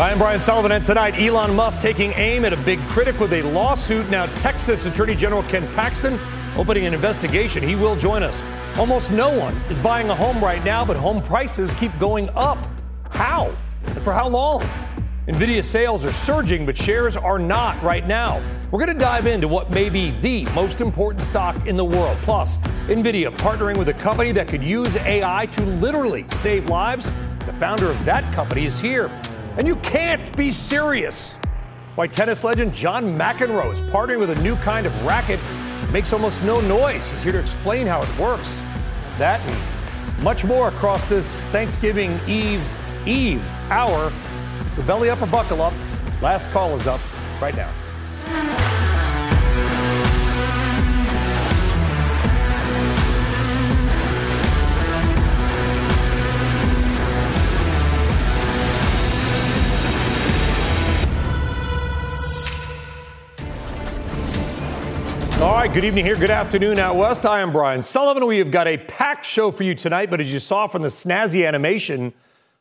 I'm Brian Sullivan, and tonight Elon Musk taking aim at a big critic with a lawsuit. Now, Texas Attorney General Ken Paxton opening an investigation. He will join us. Almost no one is buying a home right now, but home prices keep going up. How? And for how long? Nvidia sales are surging, but shares are not right now. We're going to dive into what may be the most important stock in the world. Plus, Nvidia partnering with a company that could use AI to literally save lives. The founder of that company is here. And you can't be serious. Why tennis legend John McEnroe is partnering with a new kind of racket that makes almost no noise. He's here to explain how it works. That and much more across this Thanksgiving Eve Eve hour. So belly up or buckle up. Last call is up right now. Right, good evening here. Good afternoon out west. I am Brian Sullivan. We have got a packed show for you tonight, but as you saw from the snazzy animation,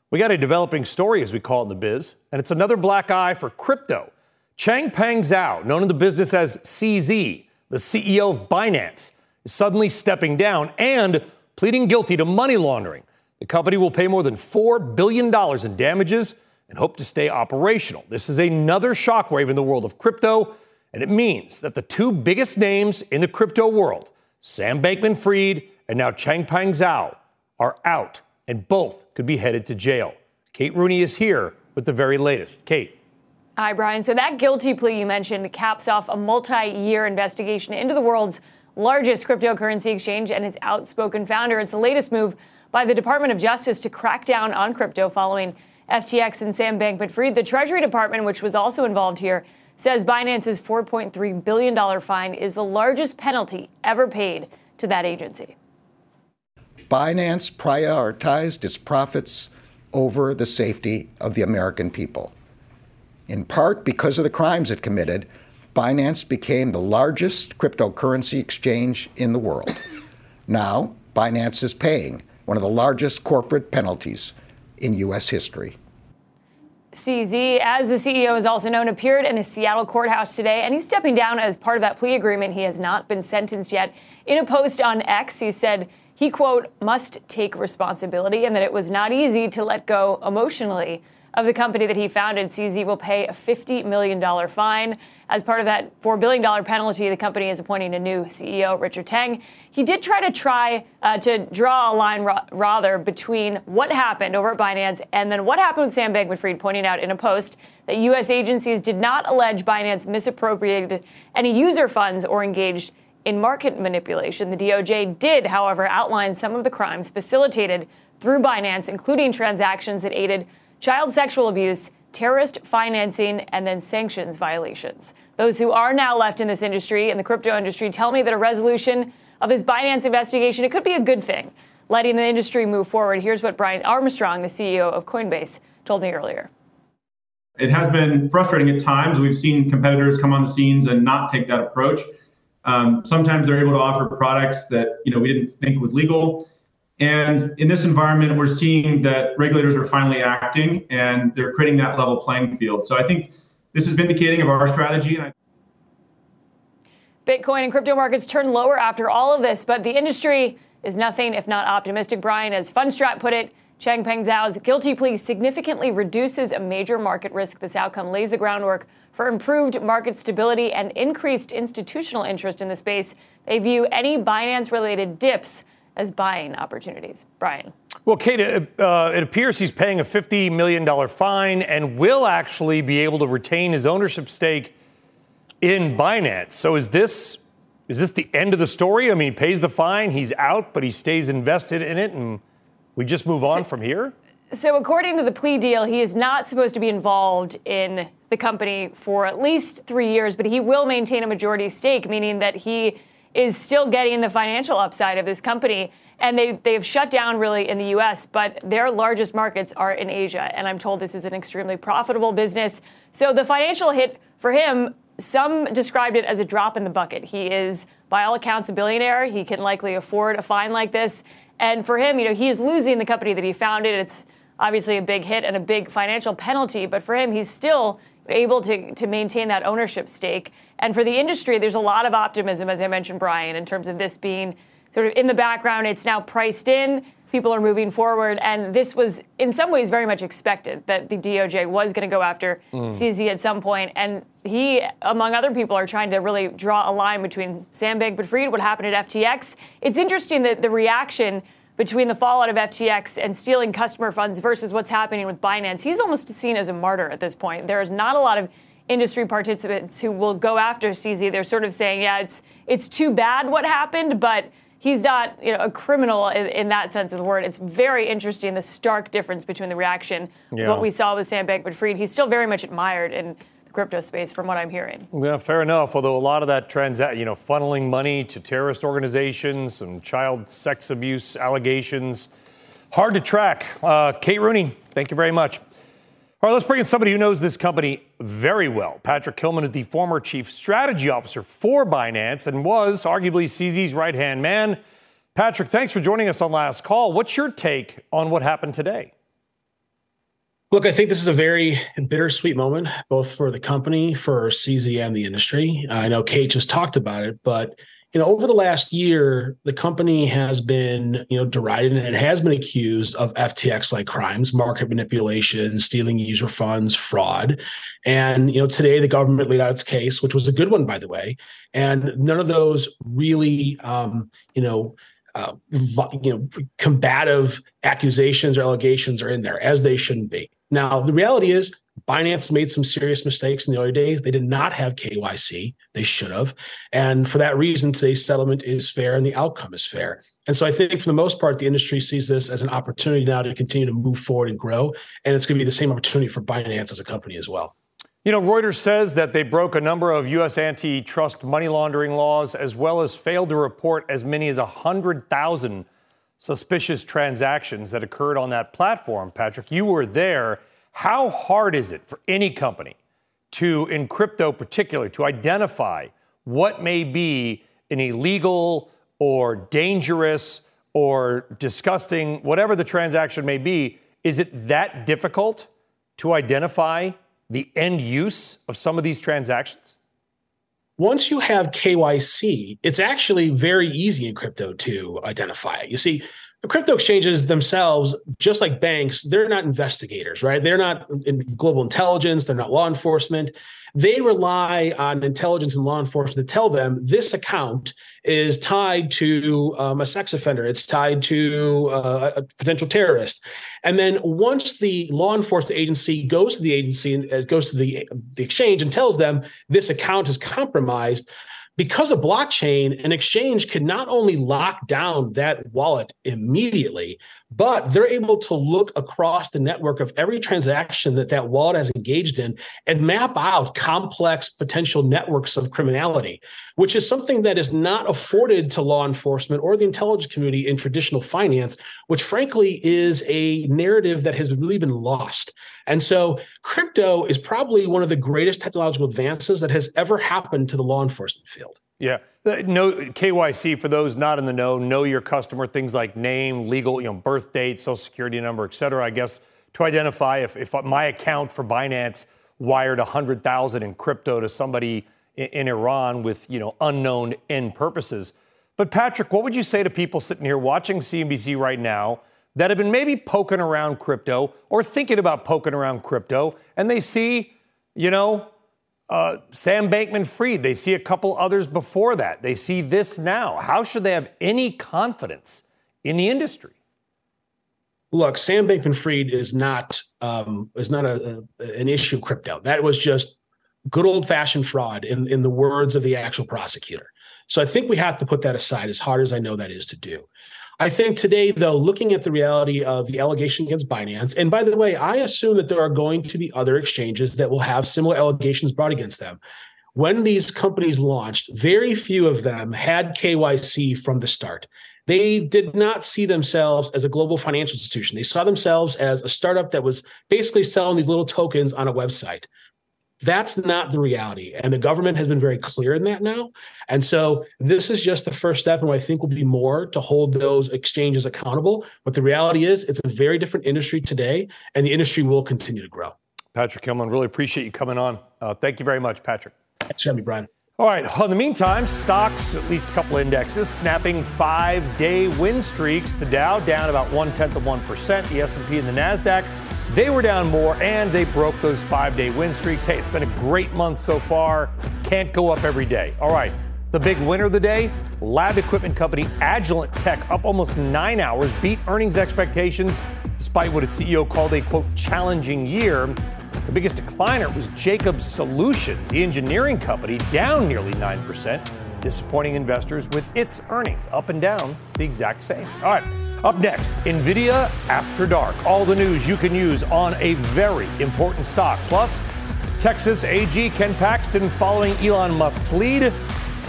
we got a developing story, as we call it in the biz, and it's another black eye for crypto. Changpeng Zhao, known in the business as CZ, the CEO of Binance, is suddenly stepping down and pleading guilty to money laundering. The company will pay more than $4 billion in damages and hope to stay operational. This is another shockwave in the world of crypto and it means that the two biggest names in the crypto world, Sam Bankman Fried and now Changpeng Zhao, are out, and both could be headed to jail. Kate Rooney is here with the very latest. Kate. Hi, Brian. So that guilty plea you mentioned caps off a multi-year investigation into the world's largest cryptocurrency exchange and its outspoken founder. It's the latest move by the Department of Justice to crack down on crypto following FTX and Sam Bankman Fried. The Treasury Department, which was also involved here, says Binance's $4.3 billion fine is the largest penalty ever paid to that agency. Binance prioritized its profits over the safety of the American people. In part because of the crimes it committed, Binance became the largest cryptocurrency exchange in the world. Now, Binance is paying one of the largest corporate penalties in U.S. history. CZ, as the CEO is also known, appeared in a Seattle courthouse today, and he's stepping down as part of that plea agreement. He has not been sentenced yet. In a post on X, he said he, quote, must take responsibility and that it was not easy to let go emotionally of the company that he founded. CZ will pay a $50 million fine. As part of that $4 billion penalty, the company is appointing a new CEO, Richard Teng. He did try to try uh, to draw a line ra- rather between what happened over at Binance and then what happened with Sam Bankman-Fried, pointing out in a post that U.S. agencies did not allege Binance misappropriated any user funds or engaged in market manipulation. The DOJ did, however, outline some of the crimes facilitated through Binance, including transactions that aided child sexual abuse terrorist financing, and then sanctions violations. Those who are now left in this industry, in the crypto industry, tell me that a resolution of this Binance investigation, it could be a good thing, letting the industry move forward. Here's what Brian Armstrong, the CEO of Coinbase, told me earlier. It has been frustrating at times. We've seen competitors come on the scenes and not take that approach. Um, sometimes they're able to offer products that you know we didn't think was legal. And in this environment, we're seeing that regulators are finally acting and they're creating that level playing field. So I think this is vindicating of our strategy. Bitcoin and crypto markets turn lower after all of this, but the industry is nothing if not optimistic. Brian, as Fundstrat put it, Changpeng Zhao's guilty plea significantly reduces a major market risk. This outcome lays the groundwork for improved market stability and increased institutional interest in the space. They view any Binance related dips as buying opportunities. Brian. Well, Kate, uh, it appears he's paying a $50 million fine and will actually be able to retain his ownership stake in Binance. So is this is this the end of the story? I mean, he pays the fine, he's out, but he stays invested in it, and we just move on so, from here? So, according to the plea deal, he is not supposed to be involved in the company for at least three years, but he will maintain a majority stake, meaning that he is still getting the financial upside of this company. And they, they've shut down really in the US, but their largest markets are in Asia. And I'm told this is an extremely profitable business. So, the financial hit for him, some described it as a drop in the bucket. He is, by all accounts, a billionaire. He can likely afford a fine like this. And for him, you know, he is losing the company that he founded. It's obviously a big hit and a big financial penalty, but for him, he's still able to, to maintain that ownership stake. And for the industry, there's a lot of optimism, as I mentioned, Brian, in terms of this being sort of in the background. It's now priced in. People are moving forward. And this was, in some ways, very much expected that the DOJ was going to go after mm. CZ at some point. And he, among other people, are trying to really draw a line between Sam Bankman Fried, what happened at FTX. It's interesting that the reaction between the fallout of FTX and stealing customer funds versus what's happening with Binance, he's almost seen as a martyr at this point. There is not a lot of industry participants who will go after CZ. They're sort of saying, yeah, it's it's too bad what happened, but he's not you know a criminal in, in that sense of the word. It's very interesting the stark difference between the reaction yeah. what we saw with Sam Bankman-Fried. He's still very much admired and crypto space, from what I'm hearing. Yeah, fair enough. Although a lot of that transact, you know, funneling money to terrorist organizations, some child sex abuse allegations, hard to track. Uh, Kate Rooney, thank you very much. All right, let's bring in somebody who knows this company very well. Patrick Hillman is the former chief strategy officer for Binance and was arguably CZ's right hand man. Patrick, thanks for joining us on Last Call. What's your take on what happened today? Look, I think this is a very bittersweet moment, both for the company, for CZ, and the industry. I know Kate just talked about it, but you know, over the last year, the company has been, you know, derided and it has been accused of FTX-like crimes, market manipulation, stealing user funds, fraud. And you know, today the government laid out its case, which was a good one, by the way. And none of those really, um, you know, uh, you know, combative accusations or allegations are in there, as they shouldn't be. Now, the reality is Binance made some serious mistakes in the early days. They did not have KYC. They should have. And for that reason, today's settlement is fair and the outcome is fair. And so I think for the most part, the industry sees this as an opportunity now to continue to move forward and grow. And it's going to be the same opportunity for Binance as a company as well. You know, Reuters says that they broke a number of U.S. antitrust money laundering laws, as well as failed to report as many as 100,000 suspicious transactions that occurred on that platform. Patrick, you were there. How hard is it for any company to, in crypto particularly, to identify what may be an illegal or dangerous or disgusting, whatever the transaction may be? Is it that difficult to identify the end use of some of these transactions? Once you have KYC, it's actually very easy in crypto to identify it. You see, crypto exchanges themselves, just like banks, they're not investigators, right? They're not in global intelligence, they're not law enforcement. They rely on intelligence and law enforcement to tell them this account is tied to um, a sex offender, it's tied to uh, a potential terrorist. And then once the law enforcement agency goes to the agency and uh, goes to the, the exchange and tells them this account is compromised, because of blockchain, an exchange can not only lock down that wallet immediately, but they're able to look across the network of every transaction that that wallet has engaged in and map out complex potential networks of criminality, which is something that is not afforded to law enforcement or the intelligence community in traditional finance, which frankly is a narrative that has really been lost. And so crypto is probably one of the greatest technological advances that has ever happened to the law enforcement field. Yeah. Uh, no KYC for those not in the know, know your customer, things like name, legal, you know, birth date, social security number, et cetera, I guess, to identify if, if my account for Binance wired 100,000 in crypto to somebody in, in Iran with, you know, unknown end purposes. But Patrick, what would you say to people sitting here watching CNBC right now that have been maybe poking around crypto or thinking about poking around crypto and they see, you know, uh, Sam Bankman Fried, they see a couple others before that. They see this now. How should they have any confidence in the industry? Look, Sam Bankman Fried is not um, is not a, a, an issue crypto. That was just good old fashioned fraud, in, in the words of the actual prosecutor. So I think we have to put that aside, as hard as I know that is to do. I think today, though, looking at the reality of the allegation against Binance, and by the way, I assume that there are going to be other exchanges that will have similar allegations brought against them. When these companies launched, very few of them had KYC from the start. They did not see themselves as a global financial institution. They saw themselves as a startup that was basically selling these little tokens on a website. That's not the reality. And the government has been very clear in that now. And so this is just the first step. And I think will be more to hold those exchanges accountable. But the reality is, it's a very different industry today, and the industry will continue to grow. Patrick Hillman, really appreciate you coming on. Uh, thank you very much, Patrick. Thanks for having me, Brian. All right. In the meantime, stocks, at least a couple indexes, snapping five-day win streaks. The Dow down about one tenth of one percent. The S&P and the Nasdaq they were down more and they broke those five day win streaks. Hey, it's been a great month so far. Can't go up every day. All right. The big winner of the day, lab equipment company Agilent Tech, up almost nine hours, beat earnings expectations despite what its CEO called a quote challenging year. The biggest decliner was Jacobs Solutions, the engineering company, down nearly 9%, disappointing investors with its earnings up and down the exact same. All right. Up next, NVIDIA After Dark. All the news you can use on a very important stock. Plus, Texas AG Ken Paxton following Elon Musk's lead.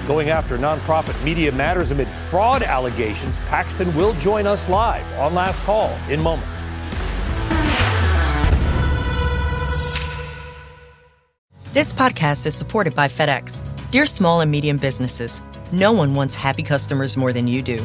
Going after nonprofit Media Matters amid fraud allegations, Paxton will join us live on Last Call in moments. This podcast is supported by FedEx. Dear small and medium businesses, no one wants happy customers more than you do.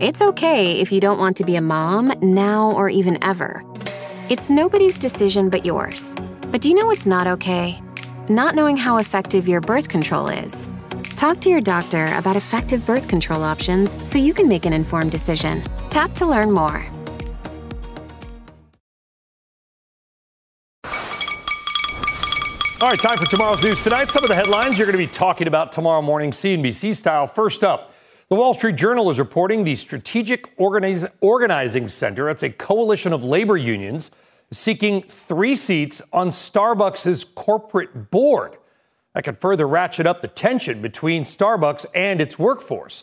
It's okay if you don't want to be a mom now or even ever. It's nobody's decision but yours. But do you know what's not okay? Not knowing how effective your birth control is. Talk to your doctor about effective birth control options so you can make an informed decision. Tap to learn more. All right, time for tomorrow's news. Tonight, some of the headlines you're going to be talking about tomorrow morning, CNBC style. First up, the Wall Street Journal is reporting the Strategic Organiz- Organizing Center, that's a coalition of labor unions, seeking three seats on Starbucks' corporate board. That could further ratchet up the tension between Starbucks and its workforce.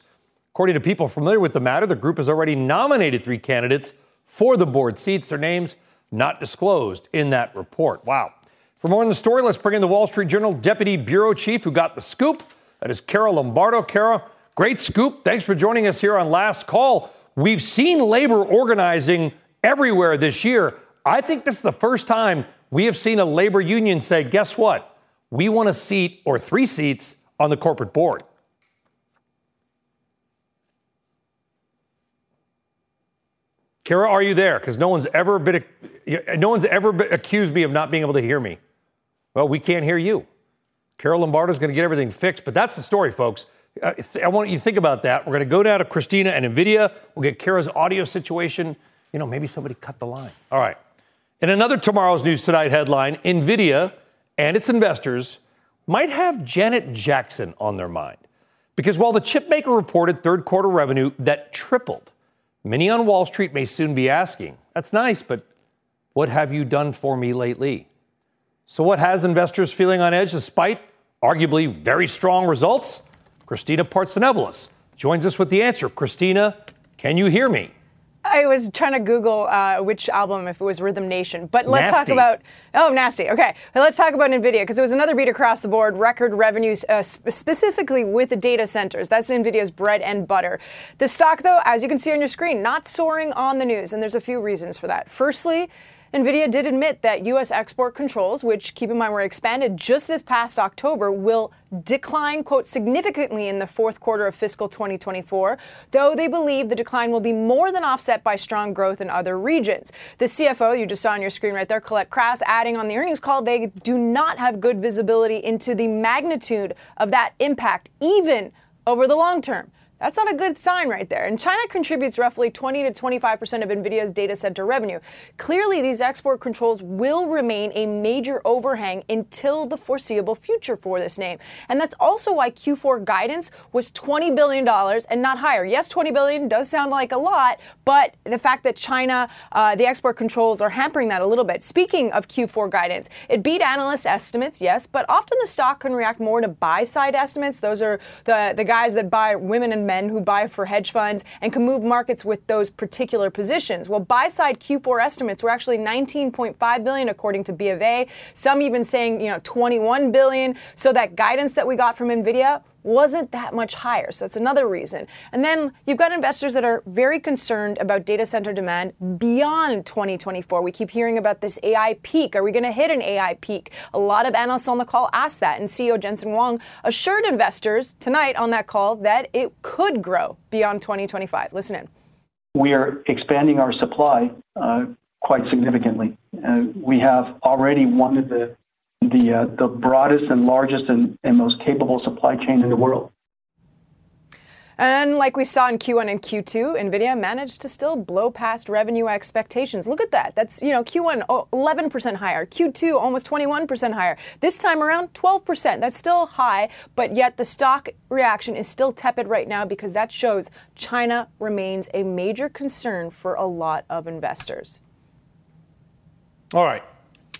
According to people familiar with the matter, the group has already nominated three candidates for the board seats. Their names not disclosed in that report. Wow. For more on the story, let's bring in the Wall Street Journal deputy bureau chief who got the scoop. That is Kara Lombardo. Kara, Great scoop. Thanks for joining us here on Last Call. We've seen labor organizing everywhere this year. I think this is the first time we have seen a labor union say, guess what? We want a seat or three seats on the corporate board. Kara, are you there? Because no one's ever been no one's ever accused me of not being able to hear me. Well, we can't hear you. Kara Lombardo's going to get everything fixed, but that's the story, folks. Uh, I want you to think about that. We're going to go down to Christina and NVIDIA. We'll get Kara's audio situation. You know, maybe somebody cut the line. All right. In another Tomorrow's News Tonight headline, NVIDIA and its investors might have Janet Jackson on their mind. Because while the chipmaker reported third quarter revenue that tripled, many on Wall Street may soon be asking, that's nice, but what have you done for me lately? So, what has investors feeling on edge despite arguably very strong results? Christina Partsinevelos joins us with the answer. Christina, can you hear me? I was trying to Google uh, which album, if it was Rhythm Nation. But let's nasty. talk about. Oh, nasty. Okay. let's talk about NVIDIA because it was another beat across the board, record revenues, uh, sp- specifically with the data centers. That's NVIDIA's bread and butter. The stock, though, as you can see on your screen, not soaring on the news. And there's a few reasons for that. Firstly, NVIDIA did admit that U.S. export controls, which keep in mind were expanded just this past October, will decline, quote, significantly in the fourth quarter of fiscal 2024, though they believe the decline will be more than offset by strong growth in other regions. The CFO, you just saw on your screen right there, Colette Kress, adding on the earnings call, they do not have good visibility into the magnitude of that impact, even over the long term. That's not a good sign right there. And China contributes roughly 20 to 25% of NVIDIA's data center revenue. Clearly, these export controls will remain a major overhang until the foreseeable future for this name. And that's also why Q4 guidance was $20 billion and not higher. Yes, 20 billion does sound like a lot, but the fact that China, uh, the export controls are hampering that a little bit. Speaking of Q4 guidance, it beat analyst estimates, yes, but often the stock can react more to buy side estimates. Those are the, the guys that buy women and men who buy for hedge funds and can move markets with those particular positions. Well, buy side Q4 estimates were actually 19.5 billion according to B of A. Some even saying, you know, 21 billion. So that guidance that we got from Nvidia wasn't that much higher. So that's another reason. And then you've got investors that are very concerned about data center demand beyond 2024. We keep hearing about this AI peak. Are we going to hit an AI peak? A lot of analysts on the call asked that, and CEO Jensen Huang assured investors tonight on that call that it could grow beyond 2025. Listen in. We are expanding our supply uh, quite significantly. Uh, we have already one of the the, uh, the broadest and largest and, and most capable supply chain in the world. And like we saw in Q1 and Q2, Nvidia managed to still blow past revenue expectations. Look at that. That's, you know, Q1 11% higher, Q2 almost 21% higher. This time around 12%. That's still high, but yet the stock reaction is still tepid right now because that shows China remains a major concern for a lot of investors. All right.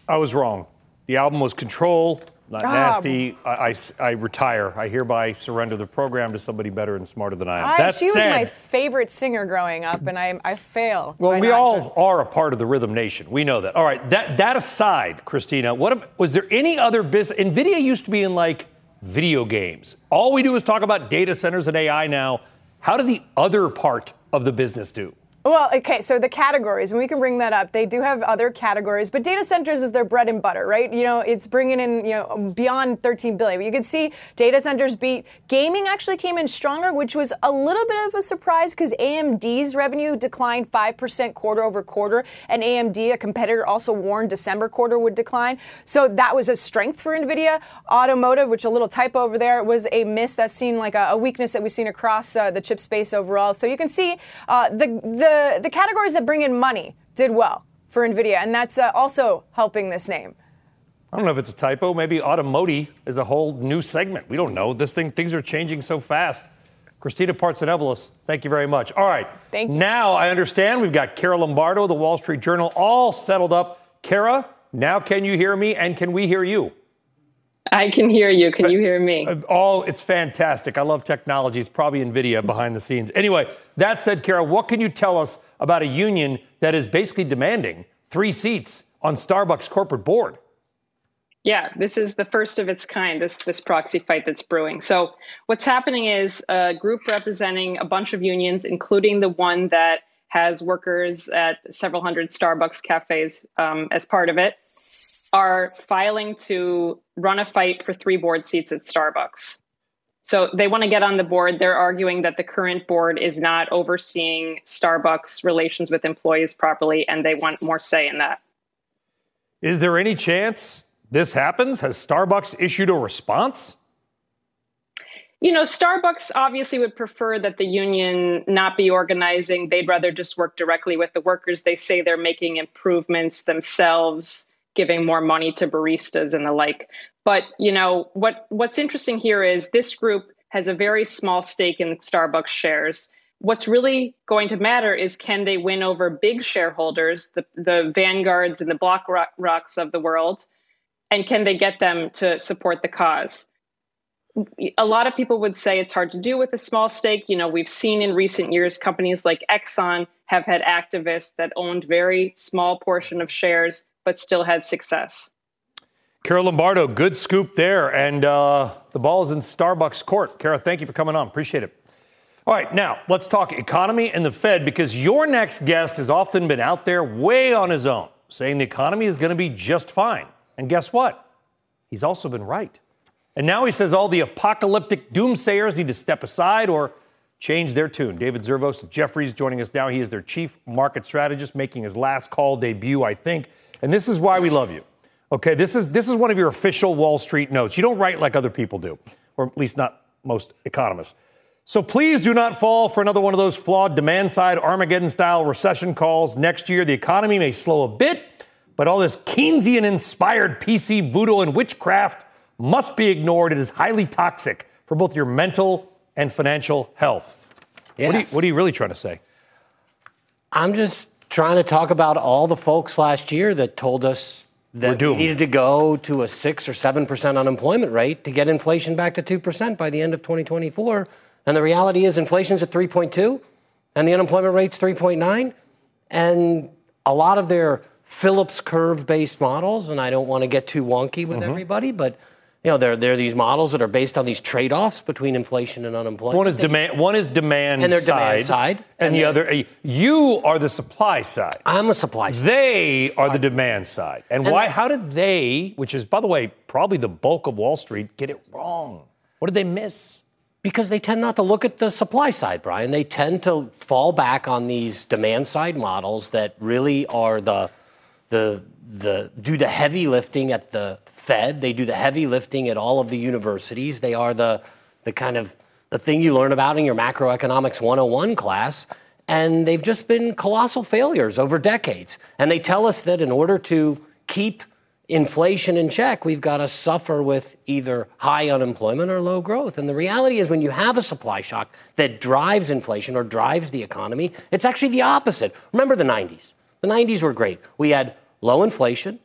I was wrong. The album was Control, not ah, nasty. I, I, I, retire. I hereby surrender the program to somebody better and smarter than I am. I, That's she was my favorite singer growing up, and I, I fail. Well, we all are a part of the Rhythm Nation. We know that. All right. That that aside, Christina, what was there any other business? Nvidia used to be in like video games. All we do is talk about data centers and AI now. How did the other part of the business do? Well, okay, so the categories, and we can bring that up. They do have other categories, but data centers is their bread and butter, right? You know, it's bringing in, you know, beyond 13 billion. But you can see data centers beat. Gaming actually came in stronger, which was a little bit of a surprise because AMD's revenue declined 5% quarter over quarter, and AMD, a competitor, also warned December quarter would decline. So that was a strength for NVIDIA. Automotive, which a little typo over there, was a miss. That's seen like a, a weakness that we've seen across uh, the chip space overall. So you can see uh, the, the the, categories that bring in money did well for NVIDIA, and that's uh, also helping this name. I don't know if it's a typo. Maybe automotive is a whole new segment. We don't know. This thing, things are changing so fast. Christina Partsinevelos, thank you very much. All right. Thank you. Now I understand we've got Kara Lombardo, the Wall Street Journal, all settled up. Kara, now can you hear me and can we hear you? I can hear you. Can you hear me? Oh, it's fantastic. I love technology. It's probably NVIDIA behind the scenes. Anyway, that said, Kara, what can you tell us about a union that is basically demanding three seats on Starbucks corporate board? Yeah, this is the first of its kind, this, this proxy fight that's brewing. So, what's happening is a group representing a bunch of unions, including the one that has workers at several hundred Starbucks cafes um, as part of it, are filing to run a fight for three board seats at Starbucks. So they want to get on the board. They're arguing that the current board is not overseeing Starbucks' relations with employees properly, and they want more say in that. Is there any chance this happens? Has Starbucks issued a response? You know, Starbucks obviously would prefer that the union not be organizing. They'd rather just work directly with the workers. They say they're making improvements themselves giving more money to baristas and the like. But you know what what's interesting here is this group has a very small stake in Starbucks shares. What's really going to matter is can they win over big shareholders, the, the vanguards and the block rocks of the world, and can they get them to support the cause? a lot of people would say it's hard to do with a small stake. You know, we've seen in recent years companies like Exxon have had activists that owned very small portion of shares but still had success. Kara Lombardo, good scoop there. And uh, the ball is in Starbucks court. Kara, thank you for coming on. Appreciate it. All right, now let's talk economy and the Fed because your next guest has often been out there way on his own, saying the economy is going to be just fine. And guess what? He's also been right. And now he says all the apocalyptic doomsayers need to step aside or change their tune. David Zervos of Jefferies joining us now. He is their chief market strategist, making his last call debut, I think. And this is why we love you. Okay, this is this is one of your official Wall Street notes. You don't write like other people do, or at least not most economists. So please do not fall for another one of those flawed demand side Armageddon style recession calls. Next year, the economy may slow a bit, but all this Keynesian inspired PC voodoo and witchcraft must be ignored. It is highly toxic for both your mental and financial health. Yes. What, are you, what are you really trying to say? I'm just trying to talk about all the folks last year that told us that we needed to go to a six or seven percent unemployment rate to get inflation back to two percent by the end of 2024. And the reality is, inflation's at 3.2, and the unemployment rate's 3.9, and a lot of their Phillips curve based models, and I don't want to get too wonky with mm-hmm. everybody, but you know, there, there are these models that are based on these trade-offs between inflation and unemployment. One is demand. One is demand and their side, demand side, and, and the other. Uh, you are the supply side. I'm a supply side. They are the demand side. And, and why? How did they, which is by the way probably the bulk of Wall Street, get it wrong? What did they miss? Because they tend not to look at the supply side, Brian. They tend to fall back on these demand side models that really are the the the do the heavy lifting at the Fed. They do the heavy lifting at all of the universities. They are the, the kind of the thing you learn about in your macroeconomics 101 class. And they've just been colossal failures over decades. And they tell us that in order to keep inflation in check, we've got to suffer with either high unemployment or low growth. And the reality is, when you have a supply shock that drives inflation or drives the economy, it's actually the opposite. Remember the 90s. The 90s were great. We had low inflation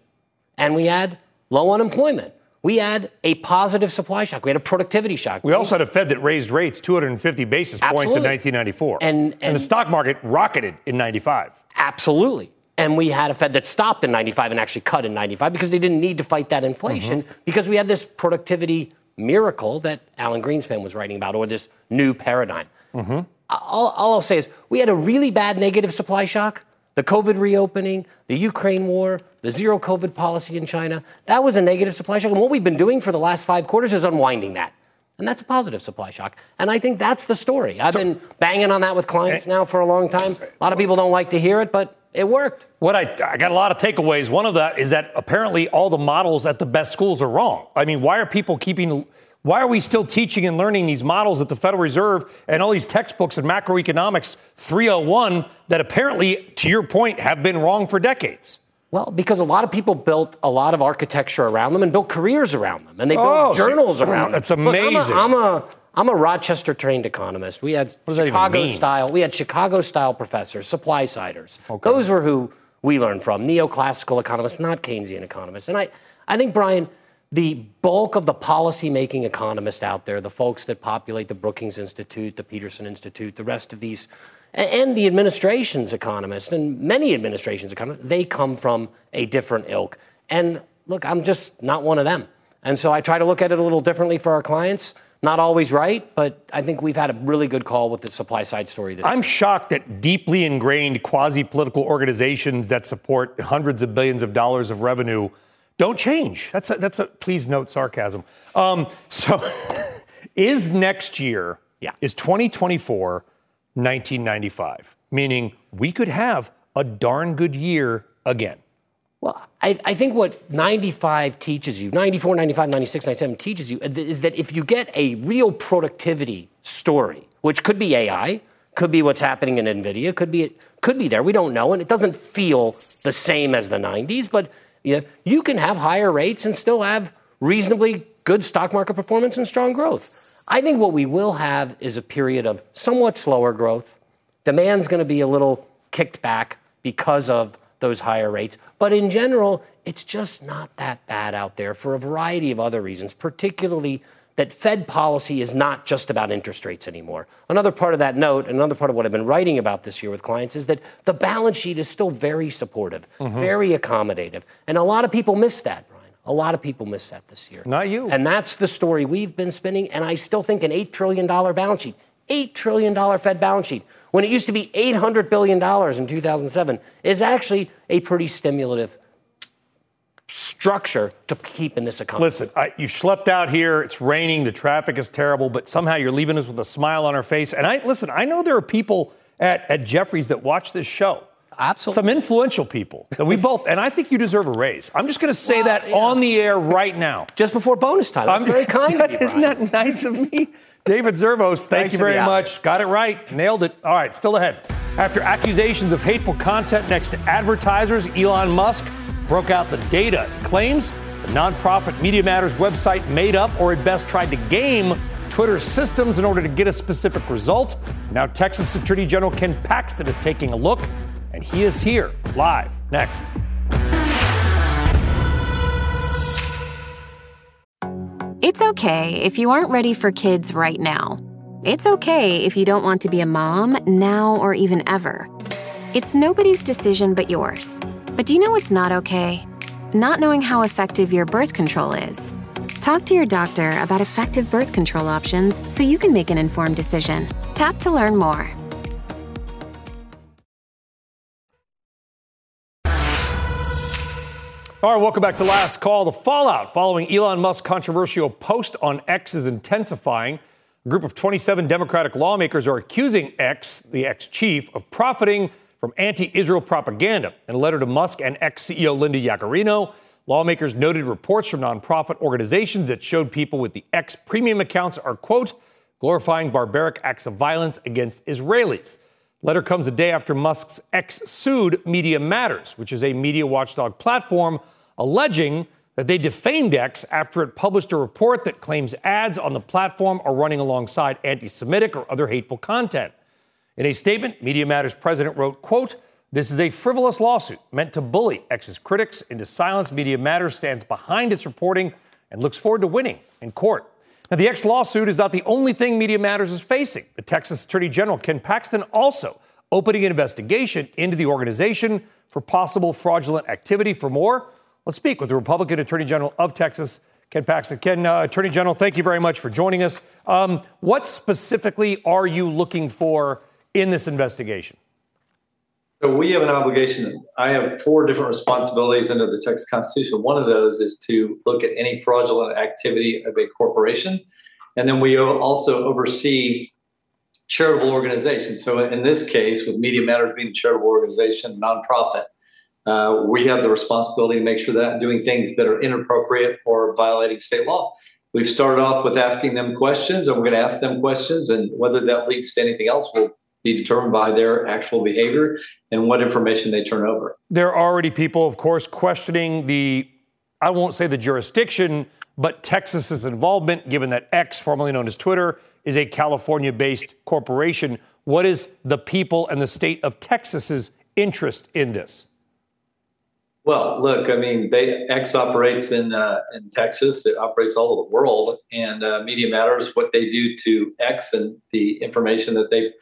and we had low unemployment. We had a positive supply shock. We had a productivity shock. We also had a Fed that raised rates 250 basis Absolutely. points in 1994. And, and, and the stock market rocketed in 95. Absolutely. And we had a Fed that stopped in 95 and actually cut in 95 because they didn't need to fight that inflation mm-hmm. because we had this productivity miracle that Alan Greenspan was writing about or this new paradigm. Mm-hmm. All, all I'll say is we had a really bad negative supply shock the COVID reopening, the Ukraine war, the zero COVID policy in China, that was a negative supply shock. And what we've been doing for the last five quarters is unwinding that. And that's a positive supply shock. And I think that's the story. I've so, been banging on that with clients now for a long time. A lot of people don't like to hear it, but it worked. What I, I got a lot of takeaways. One of that is that apparently all the models at the best schools are wrong. I mean, why are people keeping why are we still teaching and learning these models at the Federal Reserve and all these textbooks in macroeconomics 301 that apparently, to your point, have been wrong for decades? Well, because a lot of people built a lot of architecture around them and built careers around them, and they built oh, journals so, around that's them. That's amazing. Look, I'm, a, I'm a I'm a Rochester trained economist. We had Chicago style. We had Chicago style professors, supply siders. Okay. Those were who we learned from. Neoclassical economists, not Keynesian economists. And I, I think Brian, the bulk of the policy-making economists out there, the folks that populate the Brookings Institute, the Peterson Institute, the rest of these, and the administration's economists, and many administrations economists, they come from a different ilk. And look, I'm just not one of them. And so I try to look at it a little differently for our clients. Not always right, but I think we've had a really good call with the supply side story. This I'm shocked that deeply ingrained quasi political organizations that support hundreds of billions of dollars of revenue don't change. That's a, that's a please note sarcasm. Um, so, is next year, yeah. is 2024 1995? Meaning we could have a darn good year again. Well, I, I, think what 95 teaches you, 94, 95, 96, 97 teaches you is that if you get a real productivity story, which could be AI, could be what's happening in NVIDIA, could be, it could be there, we don't know, and it doesn't feel the same as the 90s, but you, you can have higher rates and still have reasonably good stock market performance and strong growth. I think what we will have is a period of somewhat slower growth. Demand's going to be a little kicked back because of those higher rates. But in general, it's just not that bad out there for a variety of other reasons, particularly that Fed policy is not just about interest rates anymore. Another part of that note, another part of what I've been writing about this year with clients is that the balance sheet is still very supportive, mm-hmm. very accommodative. And a lot of people miss that, Brian. A lot of people miss that this year. Not you. And that's the story we've been spinning. And I still think an $8 trillion balance sheet, $8 trillion Fed balance sheet, when it used to be $800 billion in 2007, is actually a pretty stimulative structure to keep in this economy. Listen, I, you schlepped out here. It's raining. The traffic is terrible, but somehow you're leaving us with a smile on our face. And I listen. I know there are people at, at Jefferies that watch this show, Absolutely. Some influential people that we both, and I think you deserve a raise. I'm just going to say well, that yeah. on the air right now. Just before bonus time. That's I'm very kind that, of you. Isn't that nice of me? David Zervos, thank you very much. Got it right. Nailed it. All right, still ahead. After accusations of hateful content next to advertisers, Elon Musk broke out the data. Claims the nonprofit Media Matters website made up or at best tried to game Twitter's systems in order to get a specific result. Now, Texas Attorney General Ken Paxton is taking a look, and he is here live next. It's okay if you aren't ready for kids right now. It's okay if you don't want to be a mom now or even ever. It's nobody's decision but yours. But do you know what's not okay? Not knowing how effective your birth control is. Talk to your doctor about effective birth control options so you can make an informed decision. Tap to learn more. All right, welcome back to Last Call. The fallout following Elon Musk's controversial post on X is intensifying. A group of 27 Democratic lawmakers are accusing X, the ex chief, of profiting from anti Israel propaganda. In a letter to Musk and X CEO Linda Yaccarino, Lawmakers noted reports from nonprofit organizations that showed people with the X premium accounts are, quote, glorifying barbaric acts of violence against Israelis. Letter comes a day after Musk's X sued Media Matters, which is a media watchdog platform, alleging that they defamed X after it published a report that claims ads on the platform are running alongside anti Semitic or other hateful content. In a statement, Media Matters president wrote, quote, this is a frivolous lawsuit meant to bully X's critics into silence. Media Matters stands behind its reporting and looks forward to winning in court. Now, the X lawsuit is not the only thing Media Matters is facing. The Texas Attorney General, Ken Paxton, also opening an investigation into the organization for possible fraudulent activity. For more, let's speak with the Republican Attorney General of Texas, Ken Paxton. Ken, uh, Attorney General, thank you very much for joining us. Um, what specifically are you looking for in this investigation? So we have an obligation. I have four different responsibilities under the Texas Constitution. One of those is to look at any fraudulent activity of a corporation. And then we also oversee charitable organizations. So in this case, with Media Matters being a charitable organization, nonprofit, uh, we have the responsibility to make sure they're not doing things that are inappropriate or violating state law. We've started off with asking them questions, and we're going to ask them questions, and whether that leads to anything else, we'll be determined by their actual behavior and what information they turn over. There are already people, of course, questioning the, I won't say the jurisdiction, but Texas's involvement, given that X, formerly known as Twitter, is a California based corporation. What is the people and the state of Texas's interest in this? Well, look, I mean, they, X operates in uh, in Texas. It operates all over the world, and uh, Media Matters. What they do to X and the information that they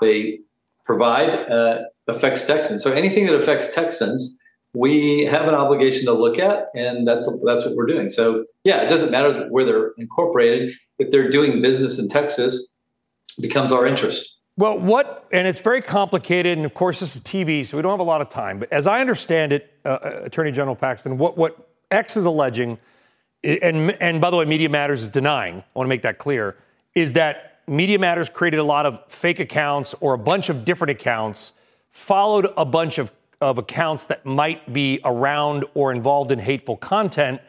they provide uh, affects Texans. So anything that affects Texans, we have an obligation to look at, and that's that's what we're doing. So yeah, it doesn't matter where they're incorporated. If they're doing business in Texas, becomes our interest. Well, what, and it's very complicated, and of course, this is TV, so we don't have a lot of time. But as I understand it, uh, uh Attorney General Paxton, what, what X is alleging, and, and by the way, Media Matters is denying, I want to make that clear, is that Media Matters created a lot of fake accounts or a bunch of different accounts, followed a bunch of, of accounts that might be around or involved in hateful content,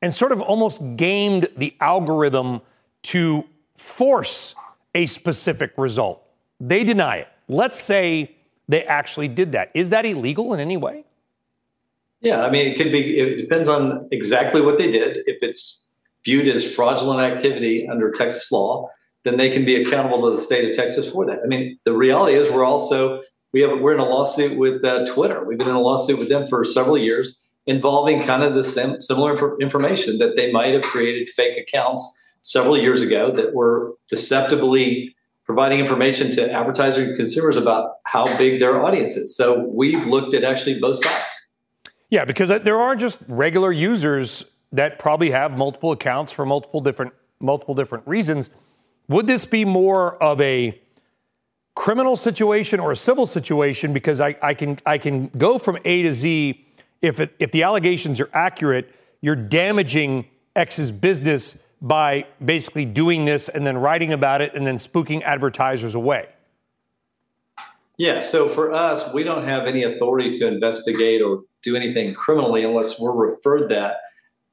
and sort of almost gamed the algorithm to force a specific result. They deny it. Let's say they actually did that. Is that illegal in any way? Yeah, I mean, it could be, it depends on exactly what they did. If it's viewed as fraudulent activity under Texas law, then they can be accountable to the state of Texas for that. I mean, the reality is we're also we have we're in a lawsuit with uh, Twitter. We've been in a lawsuit with them for several years involving kind of the same, similar inf- information that they might have created fake accounts several years ago that were deceptively providing information to advertisers and consumers about how big their audience is. So we've looked at actually both sides. Yeah, because there are just regular users that probably have multiple accounts for multiple different multiple different reasons. Would this be more of a criminal situation or a civil situation? Because I, I can I can go from A to Z. If it, if the allegations are accurate, you're damaging X's business by basically doing this and then writing about it and then spooking advertisers away. Yeah. So for us, we don't have any authority to investigate or do anything criminally unless we're referred that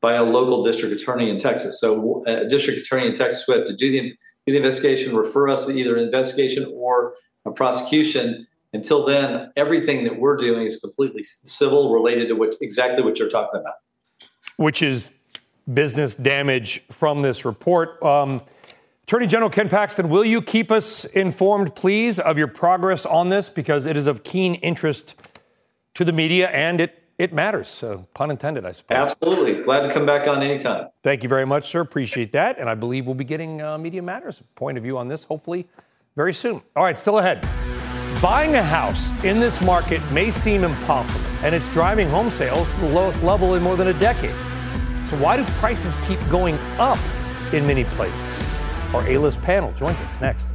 by a local district attorney in Texas. So a district attorney in Texas would have to do the, the investigation, refer us to either an investigation or a prosecution. Until then, everything that we're doing is completely civil, related to what exactly what you're talking about. Which is business damage from this report. Um, Attorney General Ken Paxton, will you keep us informed, please, of your progress on this? Because it is of keen interest to the media and it, it matters. So, pun intended, I suppose. Absolutely. Glad to come back on anytime. Thank you very much, sir. Appreciate that. And I believe we'll be getting uh, Media Matters point of view on this, hopefully, very soon. All right, still ahead. Buying a house in this market may seem impossible, and it's driving home sales to the lowest level in more than a decade. So, why do prices keep going up in many places? Our A list panel joins us next.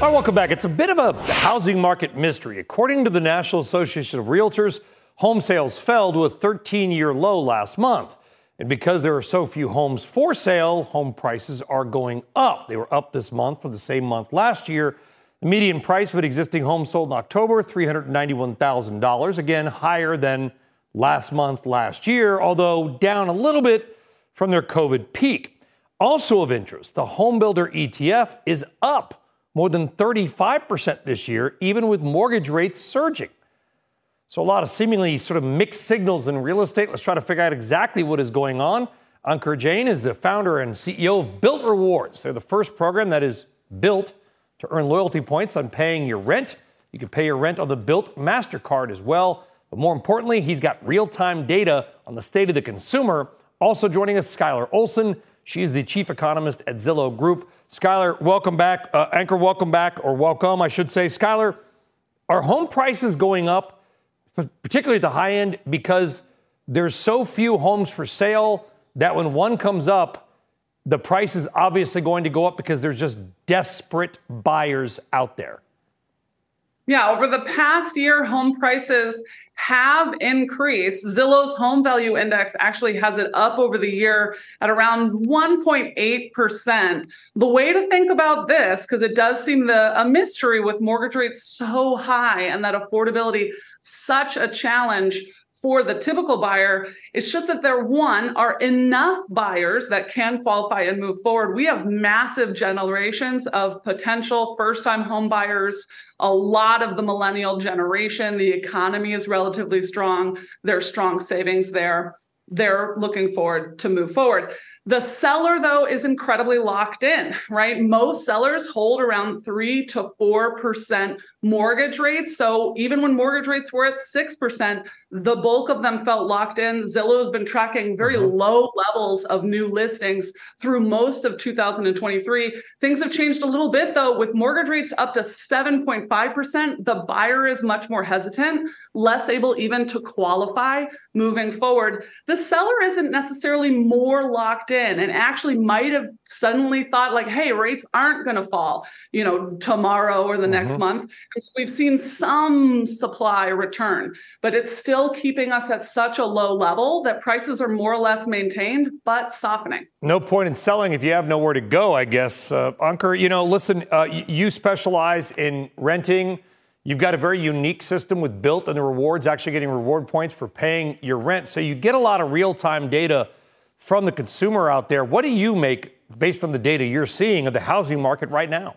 All right, welcome back. It's a bit of a housing market mystery. According to the National Association of Realtors, home sales fell to a 13 year low last month. And because there are so few homes for sale, home prices are going up. They were up this month from the same month last year. The median price of an existing home sold in October, $391,000, again higher than last month, last year, although down a little bit from their COVID peak. Also of interest, the homebuilder ETF is up more than 35% this year, even with mortgage rates surging. So, a lot of seemingly sort of mixed signals in real estate. Let's try to figure out exactly what is going on. Ankur Jain is the founder and CEO of Bilt Rewards. They're the first program that is built to earn loyalty points on paying your rent. You can pay your rent on the Bilt MasterCard as well. But more importantly, he's got real time data on the state of the consumer. Also joining us, Skylar Olsen. She is the chief economist at Zillow Group. Skylar, welcome back. Uh, Ankur, welcome back, or welcome, I should say. Skylar, are home prices going up, particularly at the high end, because there's so few homes for sale that when one comes up, the price is obviously going to go up because there's just desperate buyers out there? Yeah, over the past year, home prices have increased. Zillow's home value index actually has it up over the year at around 1.8%. The way to think about this, because it does seem the, a mystery with mortgage rates so high and that affordability such a challenge for the typical buyer. It's just that there, one, are enough buyers that can qualify and move forward. We have massive generations of potential first time home buyers, a lot of the millennial generation. The economy is relatively strong, there's strong savings there. They're looking forward to move forward. The seller, though, is incredibly locked in, right? Most sellers hold around three to 4% mortgage rates. So even when mortgage rates were at 6%, the bulk of them felt locked in. Zillow has been tracking very mm-hmm. low levels of new listings through most of 2023. Things have changed a little bit, though, with mortgage rates up to 7.5%. The buyer is much more hesitant, less able even to qualify moving forward. The seller isn't necessarily more locked in and actually might have suddenly thought like hey rates aren't going to fall you know tomorrow or the mm-hmm. next month so we've seen some supply return but it's still keeping us at such a low level that prices are more or less maintained but softening no point in selling if you have nowhere to go i guess uh, Ankur you know listen uh, you specialize in renting You've got a very unique system with Bilt and the rewards, actually getting reward points for paying your rent. So you get a lot of real time data from the consumer out there. What do you make based on the data you're seeing of the housing market right now?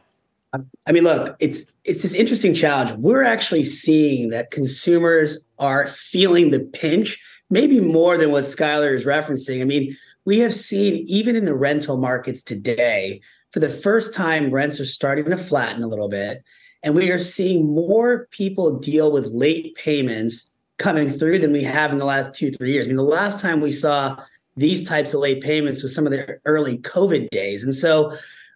I mean, look, it's it's this interesting challenge. We're actually seeing that consumers are feeling the pinch, maybe more than what Skylar is referencing. I mean, we have seen even in the rental markets today, for the first time, rents are starting to flatten a little bit. And we are seeing more people deal with late payments coming through than we have in the last two, three years. I mean, the last time we saw these types of late payments with some of the early COVID days. And so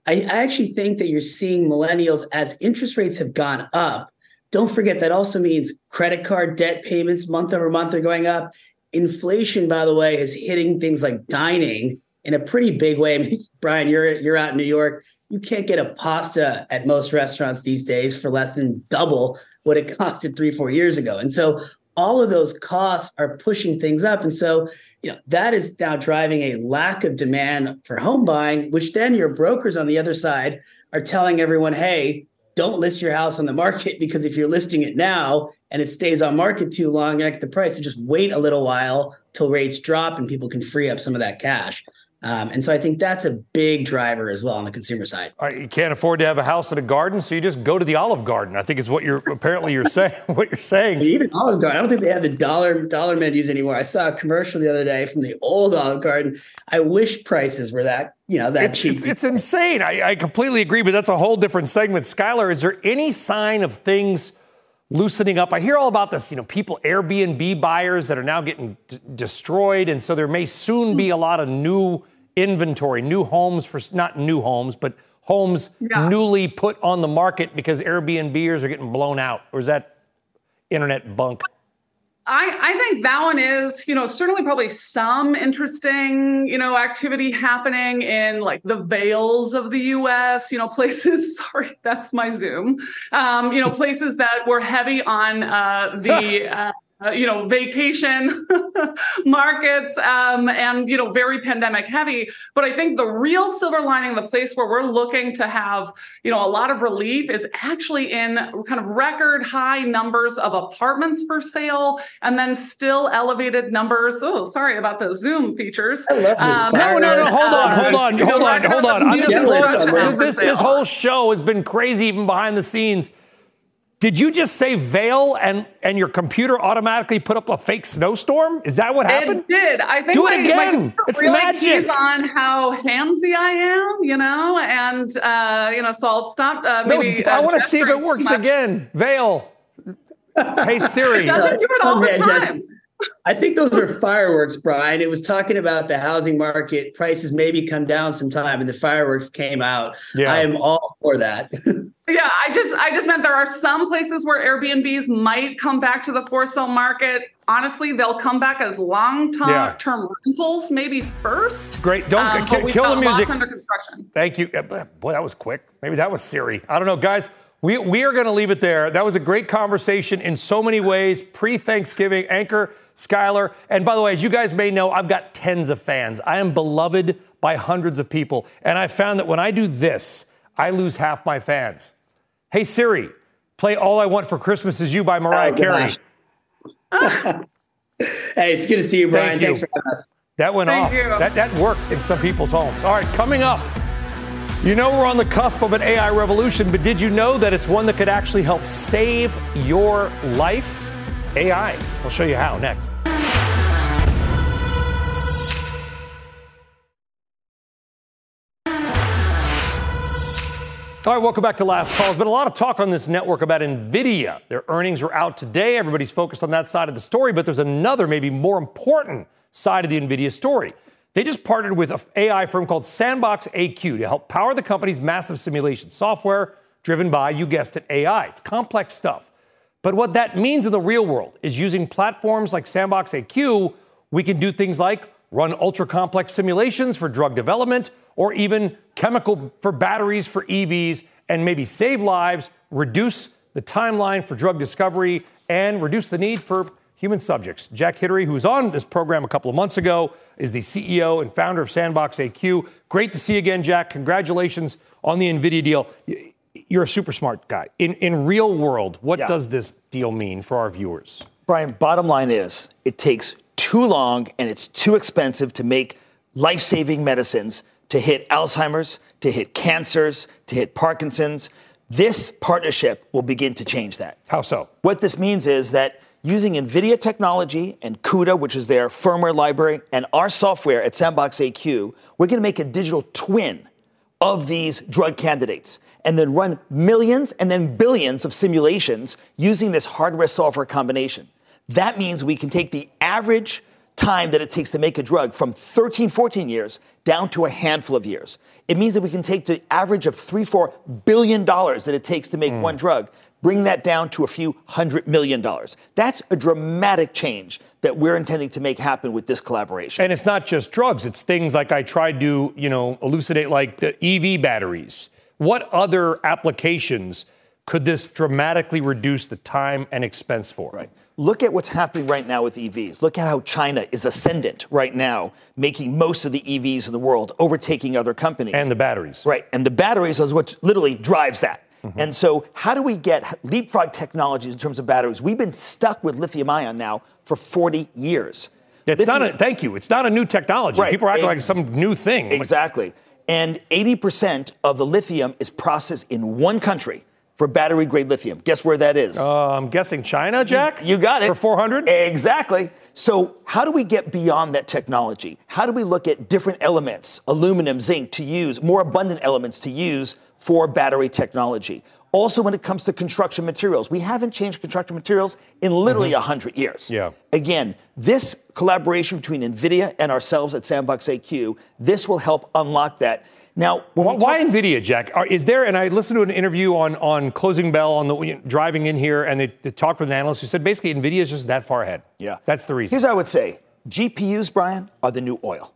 I, I actually think that you're seeing millennials as interest rates have gone up. Don't forget that also means credit card debt payments month over month are going up. Inflation, by the way, is hitting things like dining in a pretty big way. I mean, Brian, you're you're out in New York. You can't get a pasta at most restaurants these days for less than double what it costed three, four years ago. And so all of those costs are pushing things up. And so, you know, that is now driving a lack of demand for home buying, which then your brokers on the other side are telling everyone, hey, don't list your house on the market because if you're listing it now and it stays on market too long, you're not get the price. So just wait a little while till rates drop and people can free up some of that cash. Um, and so I think that's a big driver as well on the consumer side. Right, you can't afford to have a house and a garden, so you just go to the Olive Garden. I think is what you're apparently you're saying. What you're saying. Even Olive Garden, I don't think they have the dollar dollar menus anymore. I saw a commercial the other day from the old Olive Garden. I wish prices were that you know that it's, cheap. It's, it's insane. I, I completely agree, but that's a whole different segment. Skylar, is there any sign of things? loosening up. I hear all about this, you know, people, Airbnb buyers that are now getting d- destroyed. And so there may soon be a lot of new inventory, new homes for not new homes, but homes yeah. newly put on the market because Airbnbers are getting blown out? Or is that internet bunk? I, I think that one is, you know, certainly probably some interesting, you know, activity happening in like the Vails of the US, you know, places, sorry, that's my Zoom, um, you know, places that were heavy on uh, the uh, uh, you know, vacation markets um, and, you know, very pandemic heavy. But I think the real silver lining, the place where we're looking to have, you know, a lot of relief is actually in kind of record high numbers of apartments for sale and then still elevated numbers. Oh, sorry about the Zoom features. Um, no, no, no. Hold on, hold on, hold on, hold on. I'm just. This, this whole show has been crazy, even behind the scenes. Did you just say Vail and and your computer automatically put up a fake snowstorm? Is that what happened? It did. I think do it again. it's really magic. on how handsy I am, you know, and uh, you know, so I'll stop. Uh, maybe, no, I uh, want to see if it works again. Vail. hey Siri. It doesn't do it all the time. I think those were fireworks, Brian. It was talking about the housing market prices maybe come down sometime, and the fireworks came out. Yeah. I am all for that. yeah, I just I just meant there are some places where Airbnbs might come back to the for sale market. Honestly, they'll come back as long term yeah. rentals, maybe first. Great, don't um, kill, kill the music. under construction. Thank you. Boy, that was quick. Maybe that was Siri. I don't know, guys. We, we are going to leave it there. That was a great conversation in so many ways. Pre Thanksgiving Ankur Skylar. And by the way, as you guys may know, I've got tens of fans. I am beloved by hundreds of people. And I found that when I do this, I lose half my fans. Hey, Siri, play All I Want for Christmas Is You by oh, Mariah oh, Carey. hey, it's good to see you, Brian. Thank Thanks you. for having us. That went Thank off. You. That, that worked in some people's homes. All right, coming up. You know we're on the cusp of an AI revolution, but did you know that it's one that could actually help save your life? AI. We'll show you how next. All right, welcome back to Last Call. There's been a lot of talk on this network about NVIDIA. Their earnings are out today. Everybody's focused on that side of the story, but there's another, maybe more important side of the NVIDIA story. They just partnered with an AI firm called Sandbox AQ to help power the company's massive simulation software driven by, you guessed it, AI. It's complex stuff. But what that means in the real world is using platforms like Sandbox AQ, we can do things like run ultra complex simulations for drug development or even chemical for batteries for EVs and maybe save lives, reduce the timeline for drug discovery, and reduce the need for human subjects. Jack Hidary, who was on this program a couple of months ago, is the CEO and founder of Sandbox AQ. Great to see you again, Jack. Congratulations on the NVIDIA deal you're a super smart guy. In in real world, what yeah. does this deal mean for our viewers? Brian, bottom line is it takes too long and it's too expensive to make life-saving medicines to hit Alzheimer's, to hit cancers, to hit Parkinson's. This partnership will begin to change that. How so? What this means is that using NVIDIA technology and CUDA, which is their firmware library, and our software at Sandbox AQ, we're going to make a digital twin of these drug candidates and then run millions and then billions of simulations using this hardware software combination. That means we can take the average time that it takes to make a drug from 13, 14 years down to a handful of years. It means that we can take the average of three, four billion dollars that it takes to make mm. one drug, bring that down to a few hundred million dollars. That's a dramatic change that we're intending to make happen with this collaboration. And it's not just drugs, it's things like I tried to, you know, elucidate like the EV batteries what other applications could this dramatically reduce the time and expense for? Right. Look at what's happening right now with EVs. Look at how China is ascendant right now, making most of the EVs in the world, overtaking other companies. And the batteries. Right. And the batteries is what literally drives that. Mm-hmm. And so, how do we get leapfrog technologies in terms of batteries? We've been stuck with lithium ion now for 40 years. It's lithium, not a, thank you. It's not a new technology. Right. People are acting Ex- like some new thing. Exactly. And 80% of the lithium is processed in one country for battery grade lithium. Guess where that is? Uh, I'm guessing China, Jack? You, you got it. For 400? Exactly. So, how do we get beyond that technology? How do we look at different elements, aluminum, zinc, to use, more abundant elements to use for battery technology? Also, when it comes to construction materials, we haven't changed construction materials in literally mm-hmm. 100 years. Yeah. Again, this collaboration between NVIDIA and ourselves at Sandbox AQ, this will help unlock that. Now, why, why NVIDIA, Jack? Are, is there, and I listened to an interview on, on Closing Bell on the you know, driving in here, and they, they talked with an analyst who said basically NVIDIA is just that far ahead. Yeah. That's the reason. Here's what I would say GPUs, Brian, are the new oil.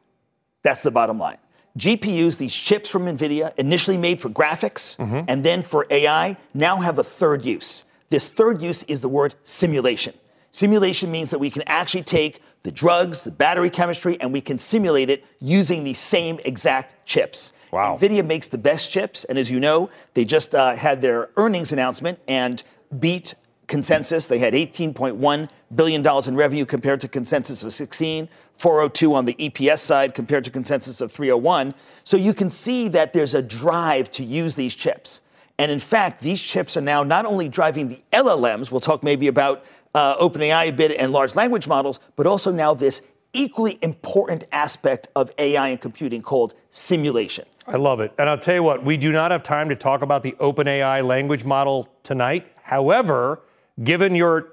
That's the bottom line. GPUs, these chips from NVIDIA, initially made for graphics mm-hmm. and then for AI, now have a third use. This third use is the word simulation. Simulation means that we can actually take the drugs, the battery chemistry, and we can simulate it using the same exact chips. Wow. NVIDIA makes the best chips, and as you know, they just uh, had their earnings announcement and beat consensus. They had $18.1 billion in revenue compared to consensus of 16, 402 on the EPS side compared to consensus of 301. So you can see that there's a drive to use these chips. And in fact, these chips are now not only driving the LLMs, we'll talk maybe about uh, OpenAI a bit and large language models, but also now this equally important aspect of AI and computing called simulation. I love it. And I'll tell you what, we do not have time to talk about the OpenAI language model tonight. However, given your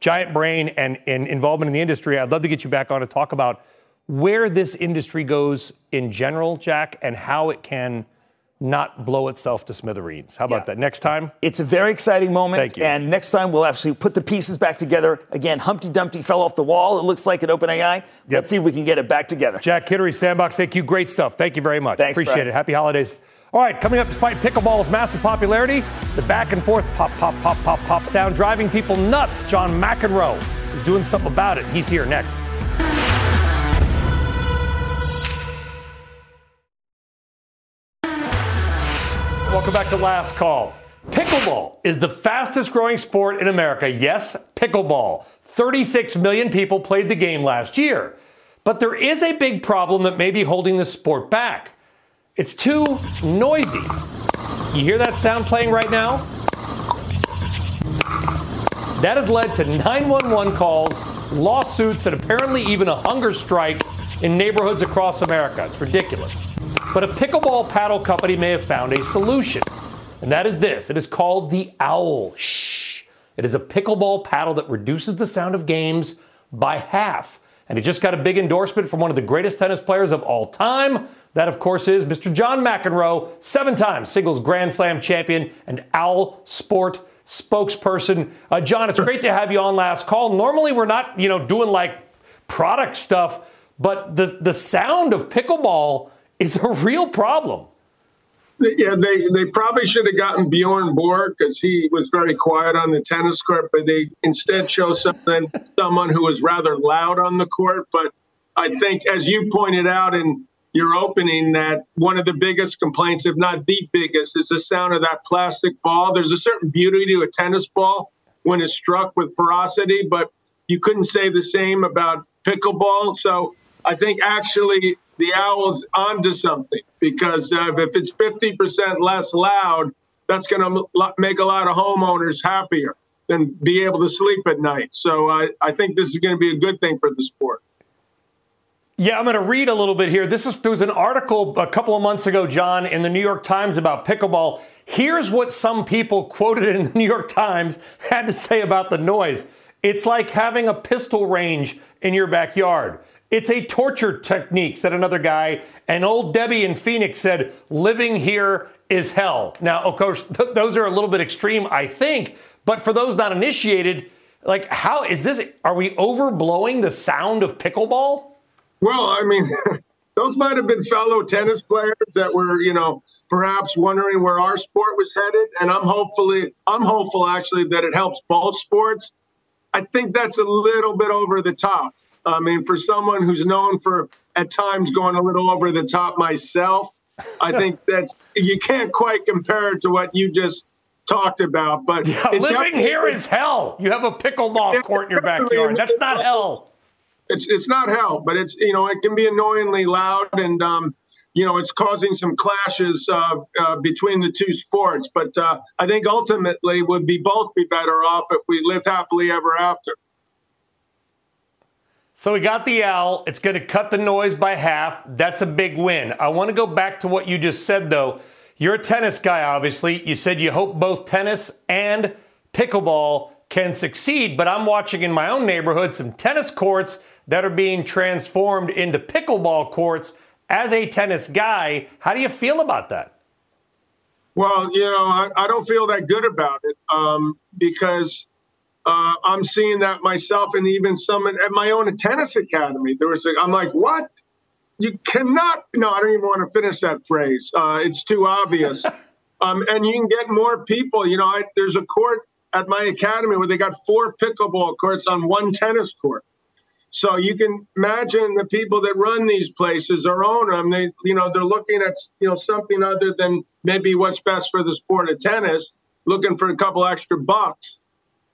giant brain and, and involvement in the industry, I'd love to get you back on to talk about where this industry goes in general, Jack, and how it can not blow itself to smithereens. How about yeah. that? Next time? It's a very exciting moment. Thank you. And next time we'll actually put the pieces back together. Again, Humpty Dumpty fell off the wall, it looks like at OpenAI. Yep. Let's see if we can get it back together. Jack Hidary, Sandbox AQ, great stuff. Thank you very much. Thanks, Appreciate Brad. it. Happy holidays. All right, coming up, despite pickleball's massive popularity, the back and forth pop, pop, pop, pop, pop sound driving people nuts. John McEnroe is doing something about it. He's here next. Welcome back to Last Call. Pickleball is the fastest growing sport in America. Yes, pickleball. 36 million people played the game last year. But there is a big problem that may be holding the sport back. It's too noisy. You hear that sound playing right now? That has led to 911 calls, lawsuits, and apparently even a hunger strike in neighborhoods across America. It's ridiculous. But a pickleball paddle company may have found a solution. And that is this it is called the Owl. Shh. It is a pickleball paddle that reduces the sound of games by half. And it just got a big endorsement from one of the greatest tennis players of all time. That, of course, is Mr. John McEnroe, seven time singles Grand Slam champion and Owl Sport spokesperson. Uh, John, it's great to have you on last call. Normally, we're not, you know, doing like product stuff, but the, the sound of pickleball is a real problem. Yeah, they, they probably should have gotten Bjorn Borg because he was very quiet on the tennis court, but they instead chose something someone who was rather loud on the court. But I think, as you pointed out in your opening, that one of the biggest complaints, if not the biggest, is the sound of that plastic ball. There's a certain beauty to a tennis ball when it's struck with ferocity, but you couldn't say the same about pickleball. So I think actually the owl's onto something because uh, if it's 50% less loud, that's going to make a lot of homeowners happier than be able to sleep at night. So I, I think this is going to be a good thing for the sport. Yeah, I'm going to read a little bit here. This is there was an article a couple of months ago, John, in the New York Times about pickleball. Here's what some people quoted in the New York Times had to say about the noise. It's like having a pistol range in your backyard. It's a torture technique, said another guy. And old Debbie in Phoenix said, living here is hell. Now, of course, th- those are a little bit extreme, I think. But for those not initiated, like, how is this? Are we overblowing the sound of pickleball? Well, I mean, those might have been fellow tennis players that were, you know, perhaps wondering where our sport was headed. And I'm hopefully, I'm hopeful actually that it helps both sports. I think that's a little bit over the top. I mean, for someone who's known for at times going a little over the top myself, I think that's you can't quite compare it to what you just talked about. But yeah, living here is hell. You have a pickleball court in your backyard. That's not hell. It's it's not hell, but it's you know it can be annoyingly loud and um, you know it's causing some clashes uh, uh, between the two sports. But uh, I think ultimately would be both be better off if we live happily ever after. So we got the owl. It's going to cut the noise by half. That's a big win. I want to go back to what you just said, though. You're a tennis guy, obviously. You said you hope both tennis and pickleball can succeed, but I'm watching in my own neighborhood some tennis courts that are being transformed into pickleball courts. As a tennis guy, how do you feel about that? Well, you know, I, I don't feel that good about it um, because uh, I'm seeing that myself, and even some at my own tennis academy. There was, a, I'm like, what? You cannot. No, I don't even want to finish that phrase. Uh, it's too obvious. um, and you can get more people. You know, I, there's a court at my academy where they got four pickleball courts on one tennis court. So you can imagine the people that run these places or own them. They, you know, they're looking at you know something other than maybe what's best for the sport of tennis, looking for a couple extra bucks.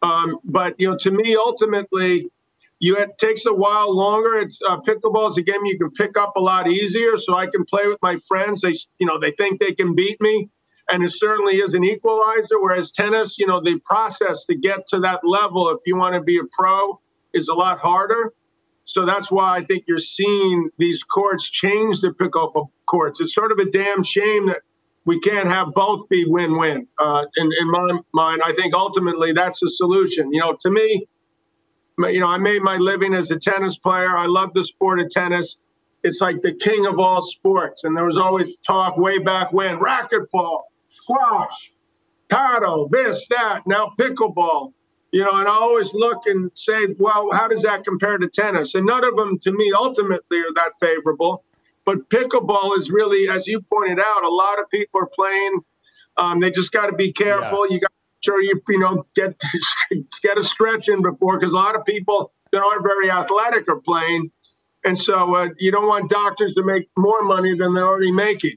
Um, but you know, to me, ultimately, you it takes a while longer. It's uh, pickleball is a game you can pick up a lot easier. So I can play with my friends. They you know they think they can beat me, and it certainly is an equalizer. Whereas tennis, you know, the process to get to that level, if you want to be a pro, is a lot harder. So that's why I think you're seeing these courts change the pickleball courts. It's sort of a damn shame that we can't have both be win-win. Uh, in, in my mind, I think ultimately that's the solution. You know, to me, you know, I made my living as a tennis player. I love the sport of tennis. It's like the king of all sports. And there was always talk way back when racquetball, squash, paddle, this, that, now pickleball. You know, and I always look and say, well, how does that compare to tennis? And none of them, to me, ultimately are that favorable. But pickleball is really, as you pointed out, a lot of people are playing. Um, they just got to be careful. Yeah. You got to sure you you know get get a stretch in before because a lot of people that aren't very athletic are playing, and so uh, you don't want doctors to make more money than they're already making.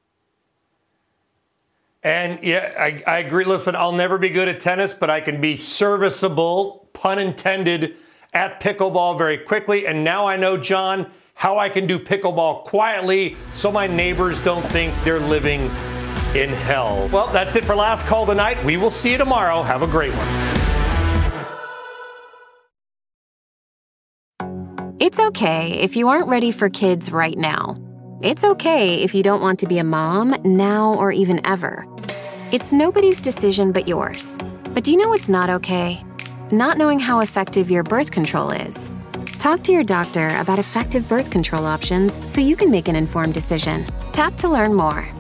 And yeah, I, I agree. Listen, I'll never be good at tennis, but I can be serviceable, pun intended, at pickleball very quickly. And now I know, John how I can do pickleball quietly so my neighbors don't think they're living in hell. Well, that's it for last call tonight. We will see you tomorrow. Have a great one. It's okay if you aren't ready for kids right now. It's okay if you don't want to be a mom now or even ever. It's nobody's decision but yours. But do you know what's not okay? Not knowing how effective your birth control is. Talk to your doctor about effective birth control options so you can make an informed decision. Tap to learn more.